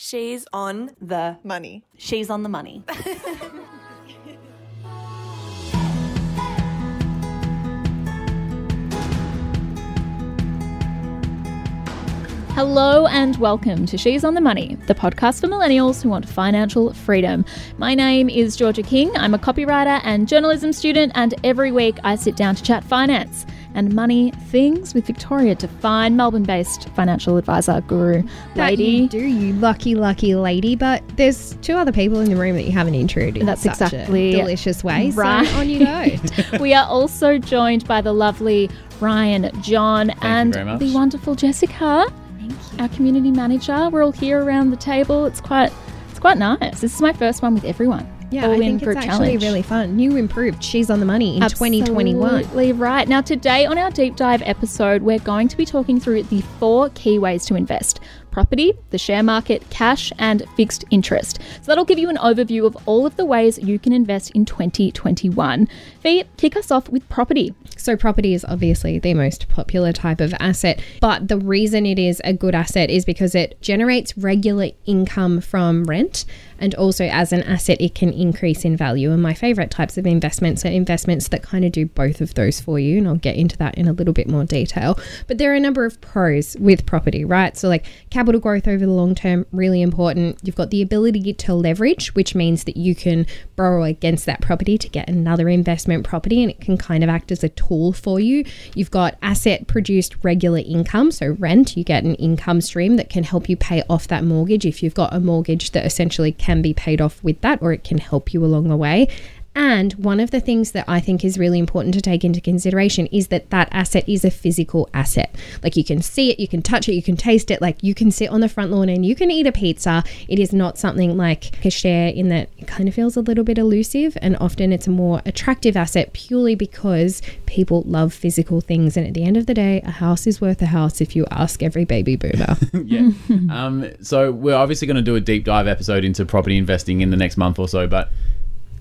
She's on the Money. She's on the money. Hello and welcome to She's on the Money, the podcast for millennials who want financial freedom. My name is Georgia King. I'm a copywriter and journalism student, and every week I sit down to chat finance and money things with Victoria Devine Melbourne based financial advisor guru That lady. you do, you lucky, lucky lady. But there's two other people in the room that you haven't introduced. in That's such exactly a delicious way. right. So on you go. we are also joined by the lovely Ryan, John, and the wonderful Jessica, our community manager. We're all here around the table. It's quite, it's quite nice. This is my first one with everyone. Yeah, all I in think for it's actually challenge. really fun. You improved. She's on the money in 2021. Absolutely right. Now, today on our deep dive episode, we're going to be talking through the four key ways to invest property, the share market, cash, and fixed interest. So, that'll give you an overview of all of the ways you can invest in 2021. Fee, kick us off with property. So, property is obviously the most popular type of asset, but the reason it is a good asset is because it generates regular income from rent. And also, as an asset, it can increase in value. And my favorite types of investments are investments that kind of do both of those for you. And I'll get into that in a little bit more detail. But there are a number of pros with property, right? So, like capital growth over the long term, really important. You've got the ability to leverage, which means that you can borrow against that property to get another investment property and it can kind of act as a tool for you. You've got asset produced regular income, so rent, you get an income stream that can help you pay off that mortgage if you've got a mortgage that essentially can be paid off with that or it can help you along the way. And one of the things that I think is really important to take into consideration is that that asset is a physical asset. Like you can see it, you can touch it, you can taste it, like you can sit on the front lawn and you can eat a pizza. It is not something like a share in that it kind of feels a little bit elusive and often it's a more attractive asset purely because people love physical things. And at the end of the day, a house is worth a house if you ask every baby boomer. yeah. Um, so we're obviously going to do a deep dive episode into property investing in the next month or so, but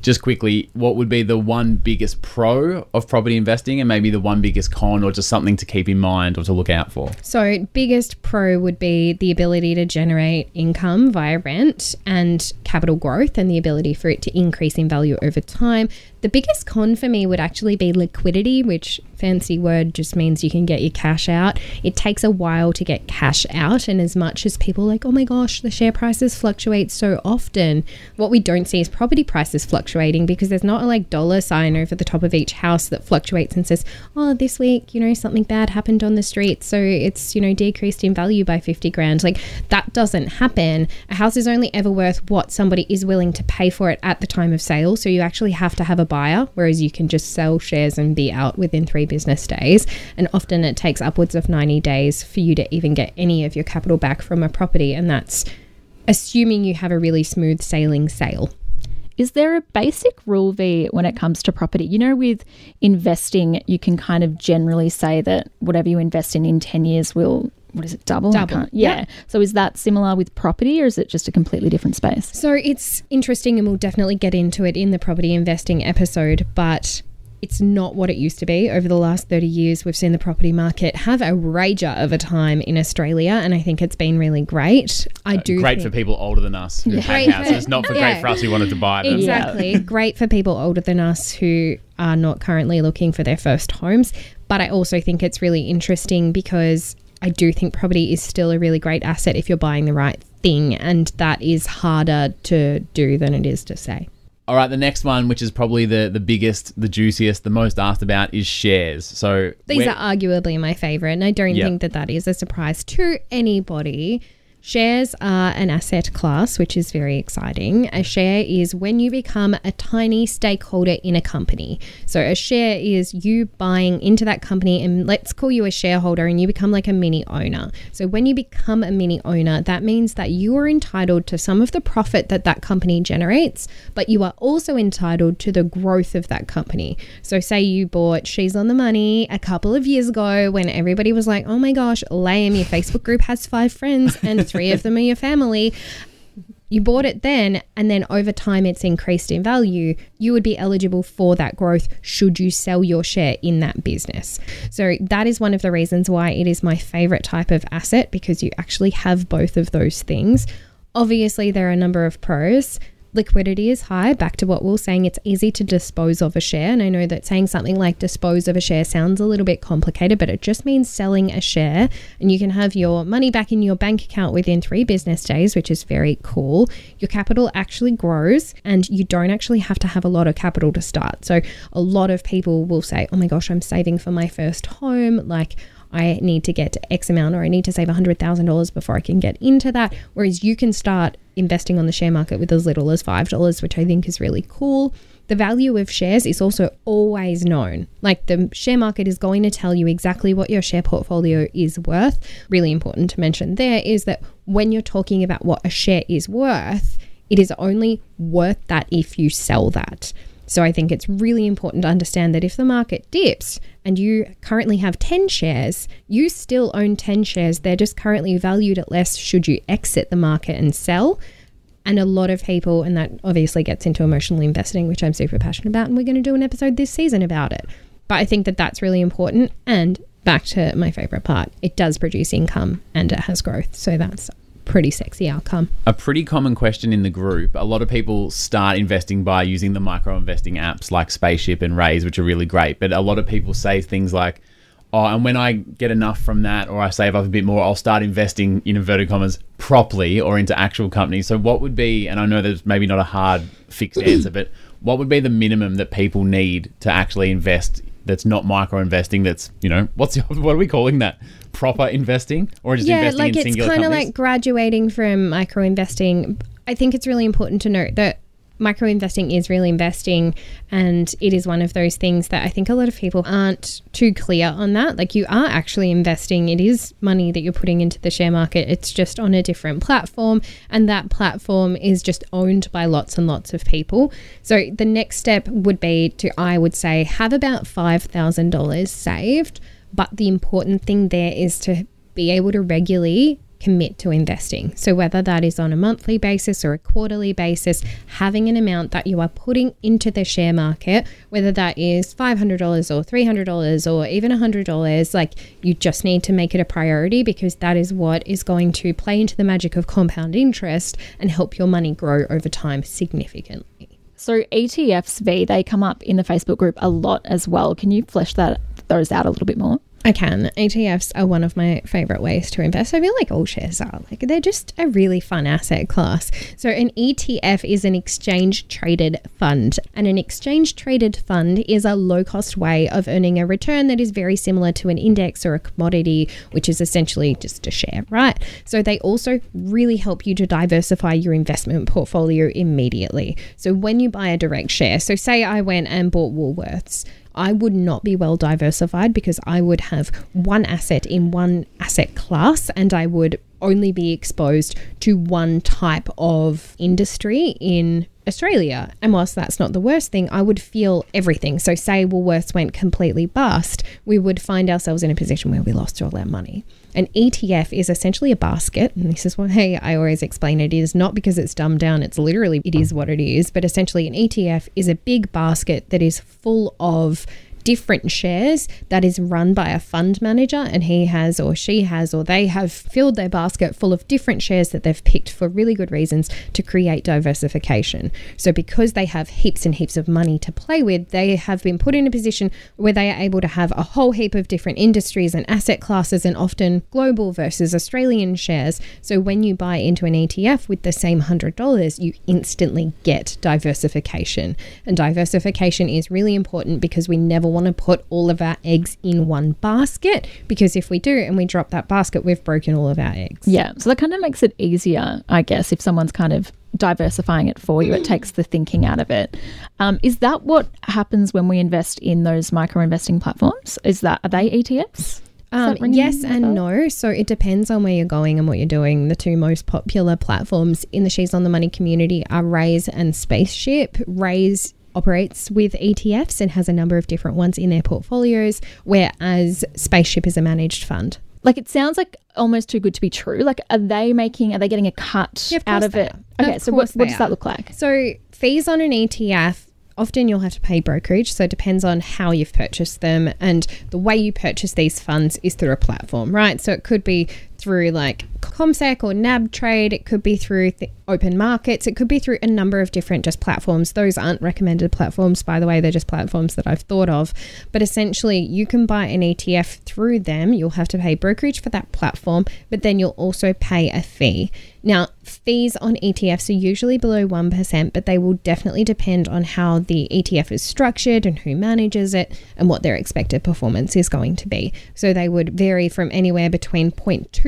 just quickly, what would be the one biggest pro of property investing and maybe the one biggest con or just something to keep in mind or to look out for? So, biggest pro would be the ability to generate income via rent and capital growth and the ability for it to increase in value over time. The biggest con for me would actually be liquidity, which fancy word just means you can get your cash out. It takes a while to get cash out, and as much as people like, oh my gosh, the share prices fluctuate so often, what we don't see is property prices fluctuating because there's not a like dollar sign over the top of each house that fluctuates and says, oh, this week, you know, something bad happened on the street, so it's, you know, decreased in value by 50 grand. Like that doesn't happen. A house is only ever worth what somebody is willing to pay for it at the time of sale. So you actually have to have a buyer, whereas you can just sell shares and be out within three business days. And often it takes upwards of 90 days for you to even get any of your capital back from a property. And that's assuming you have a really smooth sailing sale. Is there a basic rule V when it comes to property? You know, with investing, you can kind of generally say that whatever you invest in in 10 years will, what is it, double? Double, Yeah. yeah. So is that similar with property or is it just a completely different space? So it's interesting, and we'll definitely get into it in the property investing episode, but it's not what it used to be. Over the last 30 years, we've seen the property market have a rager of a time in Australia, and I think it's been really great. I do Uh, Great for people older than us who Great have houses, not for yeah. great for us who wanted to buy them. Exactly. Great for people older than us who are not currently looking for their first homes. But I also think it's really interesting because I do think property is still a really great asset if you're buying the right thing. And that is harder to do than it is to say. All right, the next one, which is probably the, the biggest, the juiciest, the most asked about, is shares. So These are arguably my favorite, and I don't Yeah. think that that is a surprise to anybody. Shares are an asset class, which is very exciting. A share is when you become a tiny stakeholder in a company. So, a share is you buying into that company, and let's call you a shareholder, and you become like a mini owner. So, when you become a mini owner, that means that you are entitled to some of the profit that that company generates, but you are also entitled to the growth of that company. So, say you bought She's on the Money a couple of years ago when everybody was like, oh my gosh, lame, your Facebook group has five friends and three of them are your family. You bought it then, and then over time it's increased in value. You would be eligible for that growth should you sell your share in that business. So, that is one of the reasons why it is my favorite type of asset because you actually have both of those things. Obviously, there are a number of pros. Liquidity is high. Back to what we are saying, it's easy to dispose of a share. And I know that saying something like dispose of a share sounds a little bit complicated, but it just means selling a share and you can have your money back in your bank account within three business days, which is very cool. Your capital actually grows and you don't actually have to have a lot of capital to start. So a lot of people will say, oh my gosh, I'm saving for my first home. Like, I need to get X amount or I need to save $100,000 before I can get into that. Whereas you can start investing on the share market with as little as $5, which I think is really cool. The value of shares is also always known. Like the share market is going to tell you exactly what your share portfolio is worth. Really important to mention there is that when you're talking about what a share is worth, it is only worth that if you sell that. So I think it's really important to understand that if the market dips and you currently have 10 shares, you still own 10 shares. They're just currently valued at less should you exit the market and sell. And a lot of people, and that obviously gets into emotional investing, which I'm super passionate about. And we're going to do an episode this season about it. But I think that that's really important. And back to my favorite part, it does produce income and it has growth. So that's pretty sexy outcome. A pretty common question in the group. A lot of people start investing by using the micro investing apps like Spaceship and Raise, which are really great. But a lot of people say things like, oh, and when I get enough from that or I save up a bit more, I'll start investing in inverted commas properly or into actual companies. So, what would be, and I know there's maybe not a hard fixed answer, but what would be the minimum that people need to actually invest that's not micro investing that's you know what's the, what are we calling that proper investing or just yeah, investing like in it's kind of like graduating from micro investing. I think it's really important to note that micro investing is really investing and it is one of those things that I think a lot of people aren't too clear on that. Like you are actually investing. It is money that you're putting into the share market. It's just on a different platform and that platform is just owned by lots and lots of people. So the next step would be to I would say have about $5,000 saved but the important thing there is to be able to regularly commit to investing. So, whether that is on a monthly basis or a quarterly basis, having an amount that you are putting into the share market, whether that is $500 or $300 or even $100, like you just need to make it a priority because that is what is going to play into the magic of compound interest and help your money grow over time significantly. So ETFs, V, they come up in the Facebook group a lot as well. Can you flesh that those out a little bit more? I can. ETFs are one of my favorite ways to invest. I feel like all shares are. Like they're just a really fun asset class. So an ETF is an exchange traded fund, and an exchange traded fund is a low cost way of earning a return that is very similar to an index or a commodity, which is essentially just a share, right? So they also really help you to diversify your investment portfolio immediately. So when you buy a direct share, so say I went and bought Woolworths, I would not be well diversified because I would have one asset in one asset class and I would only be exposed to one type of industry in Australia. And whilst that's not the worst thing, I would feel everything. So, say Woolworths went completely bust, we would find ourselves in a position where we lost all our money. An ETF is essentially a basket, and this is why I always explain it is not because it's dumbed down, it's literally, it is what it is. But essentially, an ETF is a big basket that is full of different shares that is run by a fund manager and he has or she has or they have filled their basket full of different shares that they've picked for really good reasons to create diversification. So because they have heaps and heaps of money to play with, they have been put in a position where they are able to have a whole heap of different industries and asset classes and often global versus Australian shares. So when you buy into an ETF with the same $100, you instantly get diversification. And diversification is really important because we never want to put all of our eggs in one basket because if we do and we drop that basket, we've broken all of our eggs. Yeah. So that kind of makes it easier, I guess, if someone's kind of diversifying it for you. It takes the thinking out of it. Um, is that what happens when we invest in those micro investing platforms? Is that are they ETFs? Um, yes and no. So it depends on where you're going and what you're doing. The two most popular platforms in the She's on the Money community are Raise and Spaceship. Raise operates with ETFs and has a number of different ones in their portfolios, whereas Spaceship is a managed fund. Like it sounds like almost too good to be true. Like are they making are they getting a cut Yeah, of out of it? are. Okay, Of so what, what does that look like? So fees on an ETF often you'll have to pay brokerage so it depends on how you've purchased them and the way you purchase these funds is through a platform right so it could be through like CommSec or NAB trade. It could be through th- open markets. It could be through a number of different just platforms. Those aren't recommended platforms, by the way. They're just platforms that I've thought of. But essentially, you can buy an ETF through them. You'll have to pay brokerage for that platform, but then you'll also pay a fee. Now, fees on ETFs are usually below 1%, but they will definitely depend on how the ETF is structured and who manages it and what their expected performance is going to be. So they would vary from anywhere between 0.2%,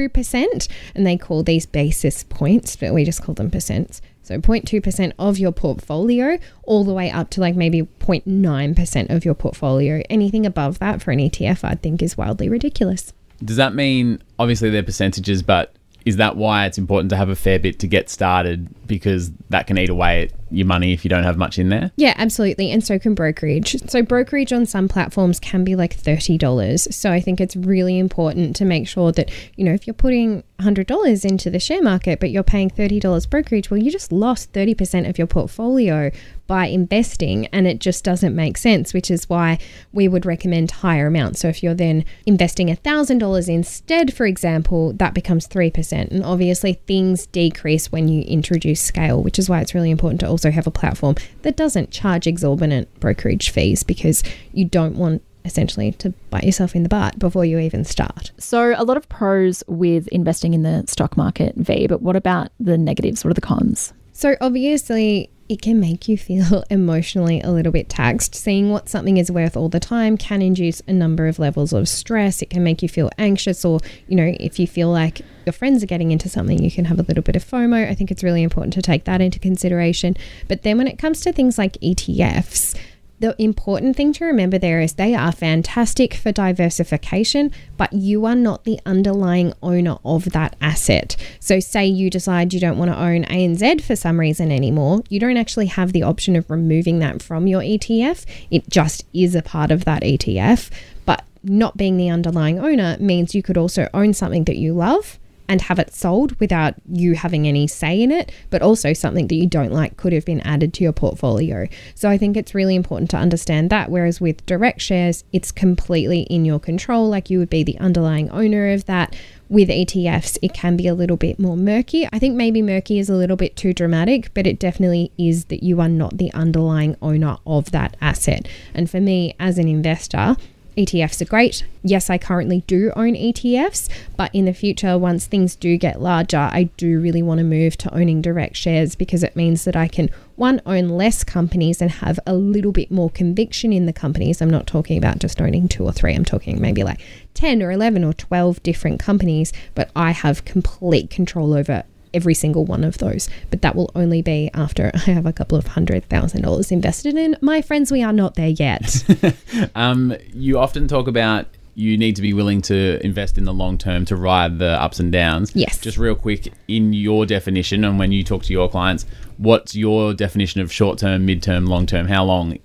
and they call these basis points, but we just call them percents. So 0.2% of your portfolio, all the way up to like maybe 0.9% of your portfolio. Anything above that for an ETF, I think, is wildly ridiculous. Does that mean obviously they're percentages, but is that why it's important to have a fair bit to get started because that can eat away at your money if you don't have much in there? Yeah, absolutely. And so can brokerage. So, brokerage on some platforms can be like $30. So, I think it's really important to make sure that, you know, if you're putting $100 into the share market, but you're paying $30 brokerage, well, you just lost 30% of your portfolio by investing and it just doesn't make sense, which is why we would recommend higher amounts. So if you're then investing $1,000 instead, for example, that becomes 3%. And obviously, things decrease when you introduce scale, which is why it's really important to also have a platform that doesn't charge exorbitant brokerage fees because you don't want essentially to bite yourself in the butt before you even start. So, a lot of pros with investing in the stock market, V, but what about the negatives? What are the cons? So, obviously, it can make you feel emotionally a little bit taxed. Seeing what something is worth all the time can induce a number of levels of stress. It can make you feel anxious, or, you know, if you feel like your friends are getting into something, you can have a little bit of FOMO. I think it's really important to take that into consideration. But then when it comes to things like ETFs, the important thing to remember there is they are fantastic for diversification, but you are not the underlying owner of that asset. So, say you decide you don't want to own ANZ for some reason anymore, you don't actually have the option of removing that from your ETF. It just is a part of that ETF. But not being the underlying owner means you could also own something that you love and have it sold without you having any say in it, but also something that you don't like could have been added to your portfolio. So I think it's really important to understand that. Whereas with direct shares, it's completely in your control, like you would be the underlying owner of that. With ETFs, it can be a little bit more murky. I think maybe murky is a little bit too dramatic, but it definitely is that you are not the underlying owner of that asset. And for me, as an investor, ETFs are great. Yes, I currently do own ETFs, but in the future, once things do get larger, I do really want to move to owning direct shares because it means that I can, one, own less companies and have a little bit more conviction in the companies. I'm not talking about just owning two or three, I'm talking maybe like 10 or 11 or 12 different companies, but I have complete control over every single one of those. But that will only be after I have a couple of hundred thousand dollars invested in. My friends, we are not there yet. um, you often talk about you need to be willing to invest in the long term to ride the ups and downs. Yes. Just real quick, in your definition, and when you talk to your clients, what's your definition of short term, mid term, long term? How long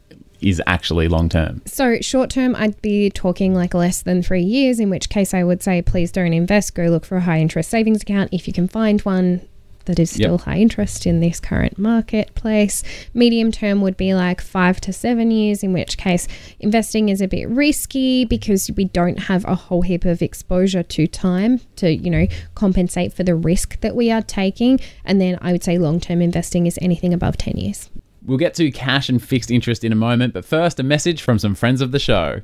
is actually long term? So, short term, I'd be talking like less than three years, in which case I would say, please don't invest. Go look for a high interest savings account if you can find one that is still yep. high interest in this current marketplace. Medium term would be like five to seven years, in which case investing is a bit risky because we don't have a whole heap of exposure to time to, you know, compensate for the risk that we are taking. And then I would say long term investing is anything above 10 years. We'll get to cash and fixed interest in a moment, but first, a message from some friends of the show.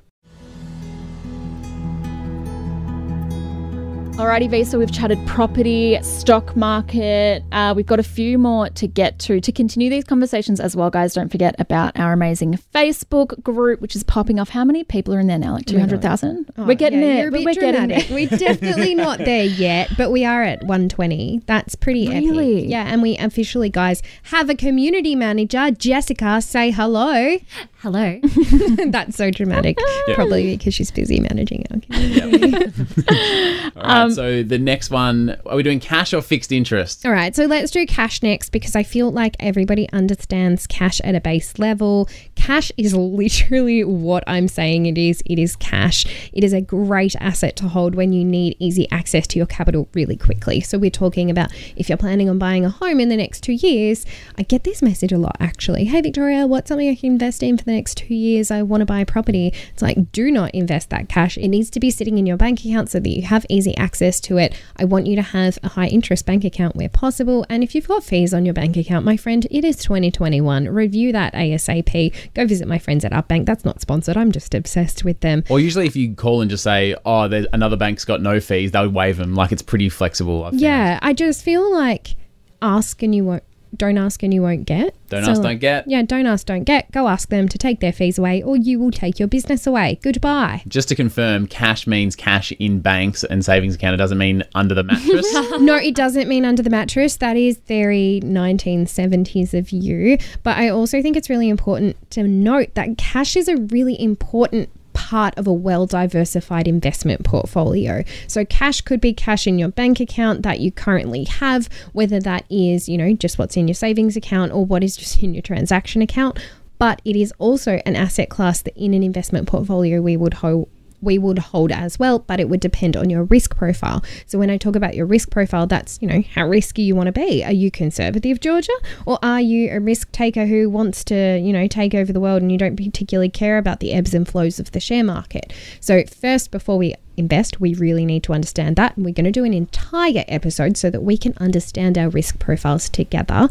Alrighty, V. So we've chatted property, stock market. Uh, we've got a few more to get to. To continue these conversations as well, guys, don't forget about our amazing Facebook group, which is popping off. How many people are in there now? Like 200,000? Oh, we're getting yeah, there. We're getting there. We're definitely not there yet, but we are at 120. That's pretty really? epic. Yeah, and we officially, guys, have a community manager. Jessica, say hello. Hello. That's so dramatic. Yeah. Probably because she's busy managing our community. All right. Um, Um, so the next one, are we doing cash or fixed interest? All right. So let's do cash next because I feel like everybody understands cash at a base level. Cash is literally what I'm saying it is. It is cash. It is a great asset to hold when you need easy access to your capital really quickly. So we're talking about if you're planning on buying a home in the next two years. I get this message a lot actually. Hey Victoria, what's something I can invest in for the next two years, I want to buy a property. It's like, do not invest that cash. It needs to be sitting in your bank account so that you have easy access to it. I want you to have a high interest bank account where possible. And if you've got fees on your bank account, my friend, it is 2021. Review that ASAP. Go visit my friends at Upbank. That's not sponsored. I'm just obsessed with them. Or usually, if you call and just say, "Oh, there's another bank's got no fees," they would waive them. Like it's pretty flexible. I've found. Yeah, I just feel like ask and you won't. Don't ask and you won't get. Don't So, ask, don't get. Yeah, don't ask, don't get. Go ask them to take their fees away, or you will take your business away. Goodbye. Just to confirm, cash means cash in banks and savings account. It doesn't mean under the mattress. no, it doesn't mean under the mattress. That is very 1970s of you. But I also think it's really important to note that cash is a really important part of a well diversified investment portfolio. So cash could be cash in your bank account that you currently have, whether that is, you know, just what's in your savings account or what is just in your transaction account, but it is also an asset class that in an investment portfolio we would hold we would hold as well, but it would depend on your risk profile. So when I talk about your risk profile, that's, you know, how risky you want to be. Are you conservative, Georgia? Or are you a risk taker who wants to, you know, take over the world and you don't particularly care about the ebbs and flows of the share market? So first, before we invest, we really need to understand that. And we're going to do an entire episode so that we can understand our risk profiles together.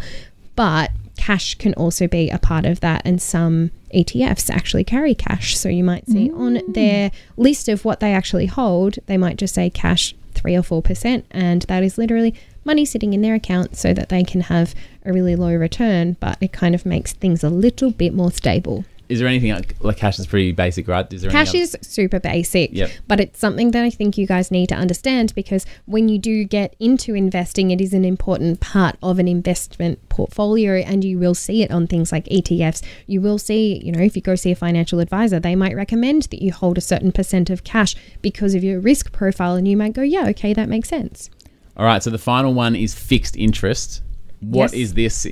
But cash can also be a part of that, and some ETFs actually carry cash. So you might see on mm. their list of what they actually hold, they might just say cash three or four percent, and that is literally money sitting in their account so that they can have a really low return, but it kind of makes things a little bit more stable. Is there anything like, like cash is pretty basic, right? Is there Cash is super basic, Yep. but it's something that I think you guys need to understand because when you do get into investing, it is an important part of an investment portfolio, and you will see it on things like ETFs. You will see, you know, if you go see a financial advisor, they might recommend that you hold a certain percent of cash because of your risk profile, and you might go, yeah, okay, that makes sense. All right, so the final one is fixed interest. What Yes. is this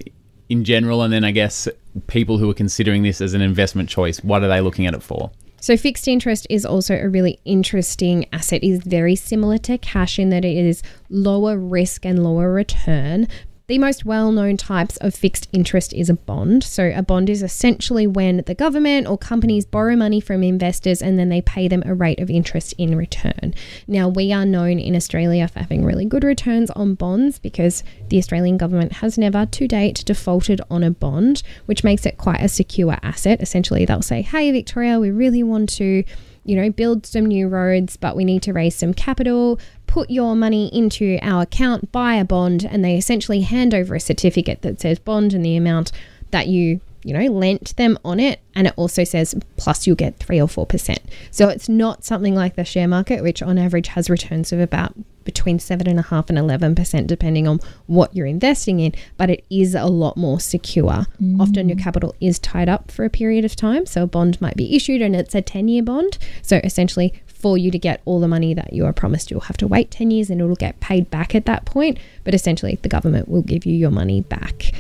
in general? And then I guess people who are considering this as an investment choice, what are they looking at it for? So fixed interest is also a really interesting asset. It is very similar to cash in that it is lower risk and lower return. The most well-known types of fixed interest is a bond. So a bond is essentially when the government or companies borrow money from investors and then they pay them a rate of interest in return. Now we are known in Australia for having really good returns on bonds because the Australian government has never to date defaulted on a bond, which makes it quite a secure asset. Essentially they'll say, "Hey Victoria, we really want to you know, build some new roads, but we need to raise some capital. Put your money into our account, buy a bond, and they essentially hand over a certificate that says bond and the amount that you, you know, lent them on it. And it also says plus you'll get three or four percent. So it's not something like the share market, which on average has returns of about between seven and a half and eleven percent, depending on what you're investing in. But it is a lot more secure. Mm. Often your capital is tied up for a period of time, so a bond might be issued and it's a ten-year bond. So essentially, for you to get all the money that you are promised, you'll have to wait ten years and it'll get paid back at that point. But essentially, the government will give you your money back.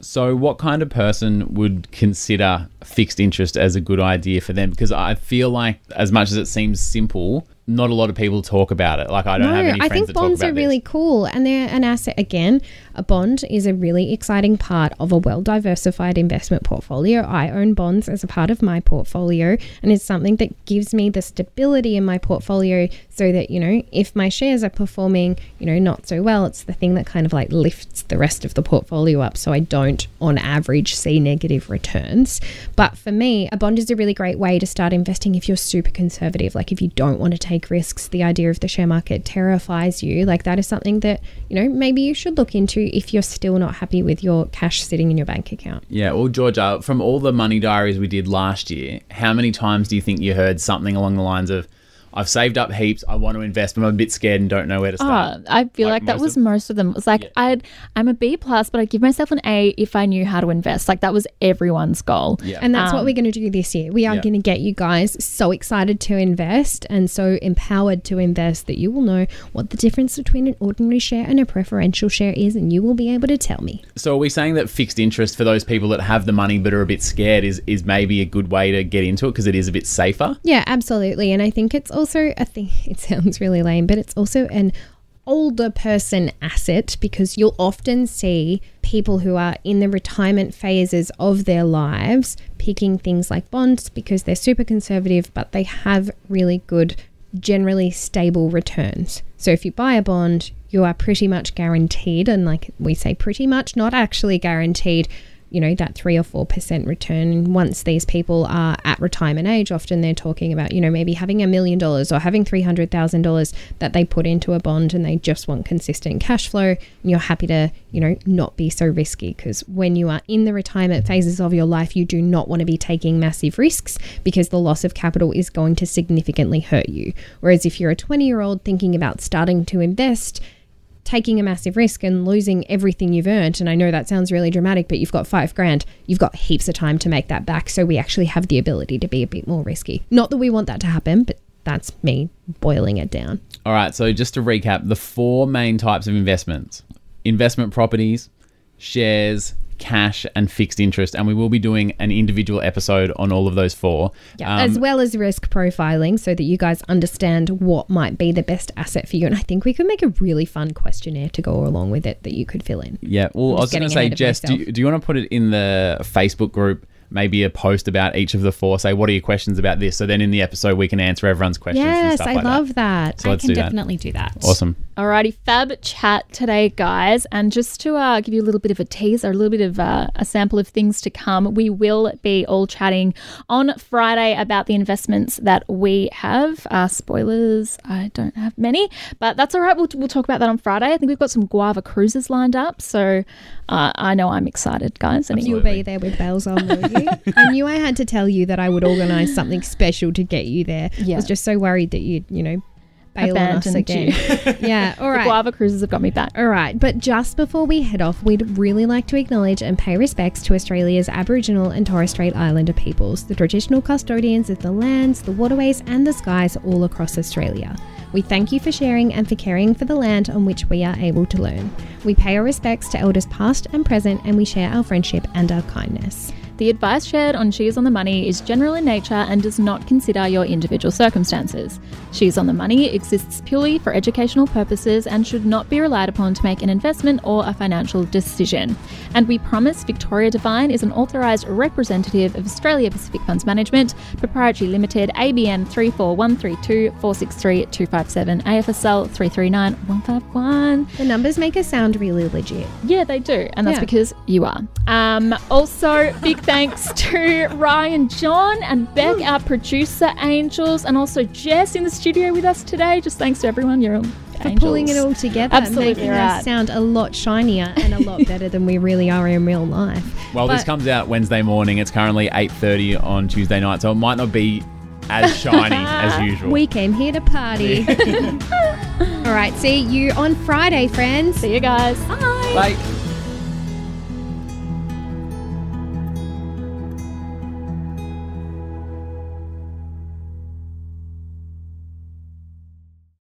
So, what kind of person would consider fixed interest as a good idea for them? Because I feel like, as much as it seems simple, not a lot of people talk about it. Like, I don't have any friends I think that bonds talk are really this. cool and they're an asset. Again, a bond is a really exciting part of a well diversified investment portfolio. I own bonds as a part of my portfolio, and it's something that gives me the stability in my portfolio so that, you know, if my shares are performing, you know, not so well, it's the thing that kind of like lifts the rest of the portfolio up so I don't, on average, see negative returns. But for me, a bond is a really great way to start investing if you're super conservative. Like if you don't want to take risks, the idea of the share market terrifies you. Like that is something that, you know, maybe you should look into if you're still not happy with your cash sitting in your bank account. Yeah, well, Georgia, from all the money diaries we did last year, how many times do you think you heard something along the lines of, I've saved up heaps, I want to invest, but I'm a bit scared and don't know where to start? Oh, I feel Like like, that was of- most of them. It was like Yeah. I'd I'm a B plus, but I'd give myself an A if I knew how to invest. Like that was everyone's goal. Yeah. And that's what Um, we're going to do this year. We are Yeah. going to get you guys so excited to invest and so empowered to invest that you will know what the difference between an ordinary share and a preferential share is, and you will be able to tell me. So are we saying that fixed interest for those people that have the money but are a bit scared is, is maybe a good way to get into it because it is a bit safer? Yeah, absolutely. And I think it's also a thing, it sounds really lame, but it's also an older person asset because you'll often see people who are in the retirement phases of their lives picking things like bonds because they're super conservative, but they have really good generally stable returns. So if you buy a bond, you are pretty much guaranteed, and like we say, pretty much, not actually guaranteed, you know, that three or four percent return. Once these people are at retirement age, often they're talking about, you know, maybe having a million dollars or having three hundred thousand dollars that they put into a bond and they just want consistent cash flow. You're happy to, you know, not be so risky because when you are in the retirement phases of your life, you do not want to be taking massive risks because the loss of capital is going to significantly hurt you. Whereas if you're a 20 year old thinking about starting to invest, taking a massive risk and losing everything you've earned. And I know that sounds really dramatic, but you've got five grand. You've got heaps of time to make that back. So we actually have the ability to be a bit more risky. Not that we want that to happen, but that's me boiling it down. All right, so just to recap, the four main types of investments investment properties, shares, cash, and fixed interest. And we will be doing an individual episode on all of those four. Yeah, Um, as well as risk profiling so that you guys understand what might be the best asset for you. And I think we could make a really fun questionnaire to go along with it that you could fill in. Yeah, well, I'm was going to say, Jess, do you, do you want to put it in the Facebook group? Maybe a post about each of the four. Say, what are your questions about this? So then in the episode, we can answer everyone's questions. and Yes, stuff I like love that. that. So I can do that. definitely do that. Awesome. Alrighty, fab chat today, guys. And just to uh, give you a little bit of a teaser, a little bit of uh, a sample of things to come, we will be all chatting on Friday about the investments that we have. Uh, spoilers, I don't have many, but that's all right. We'll, we'll talk about that on Friday. I think we've got some guava cruises lined up. So uh, I know I'm excited, guys. And You'll be there with bells on, will you? I knew I had to tell you that I would organise something special to get you there. I was just so worried that you'd, you know, bail on us again. yeah, all the guava cruises have got me back. All right, but just before we head off, we'd really like to acknowledge and pay respects to Australia's Aboriginal and Torres Strait Islander peoples, the traditional custodians of the lands, the waterways, and the skies all across Australia. We thank you for sharing and for caring for the land on which we are able to learn. We pay our respects to elders past and present, and we share our friendship and our kindness. The advice shared on She's on the Money is general in nature and does not consider your individual circumstances. She's on the Money exists purely for educational purposes and should not be relied upon to make an investment or a financial decision. And we promise Victoria Devine is an authorised representative of Australia Pacific Funds Management, Proprietary Limited, ABN 34132 463 257, AFSL 339 151. The numbers make us sound really legit. Yeah, they do, and that's Yeah. because you are. Um, also, big thanks to Ryan, John, and Beck, our producer angels, and also Jess in the studio with us today. Just thanks to everyone. You're all For angels. pulling it all together, Absolutely making right. us sound a lot shinier and a lot better than we really are in real life. Well, this comes out Wednesday morning. It's currently 8.30 on Tuesday night, so it might not be as shiny as usual. We came here to party. All right, see you on Friday, friends. See you guys. Bye. Bye.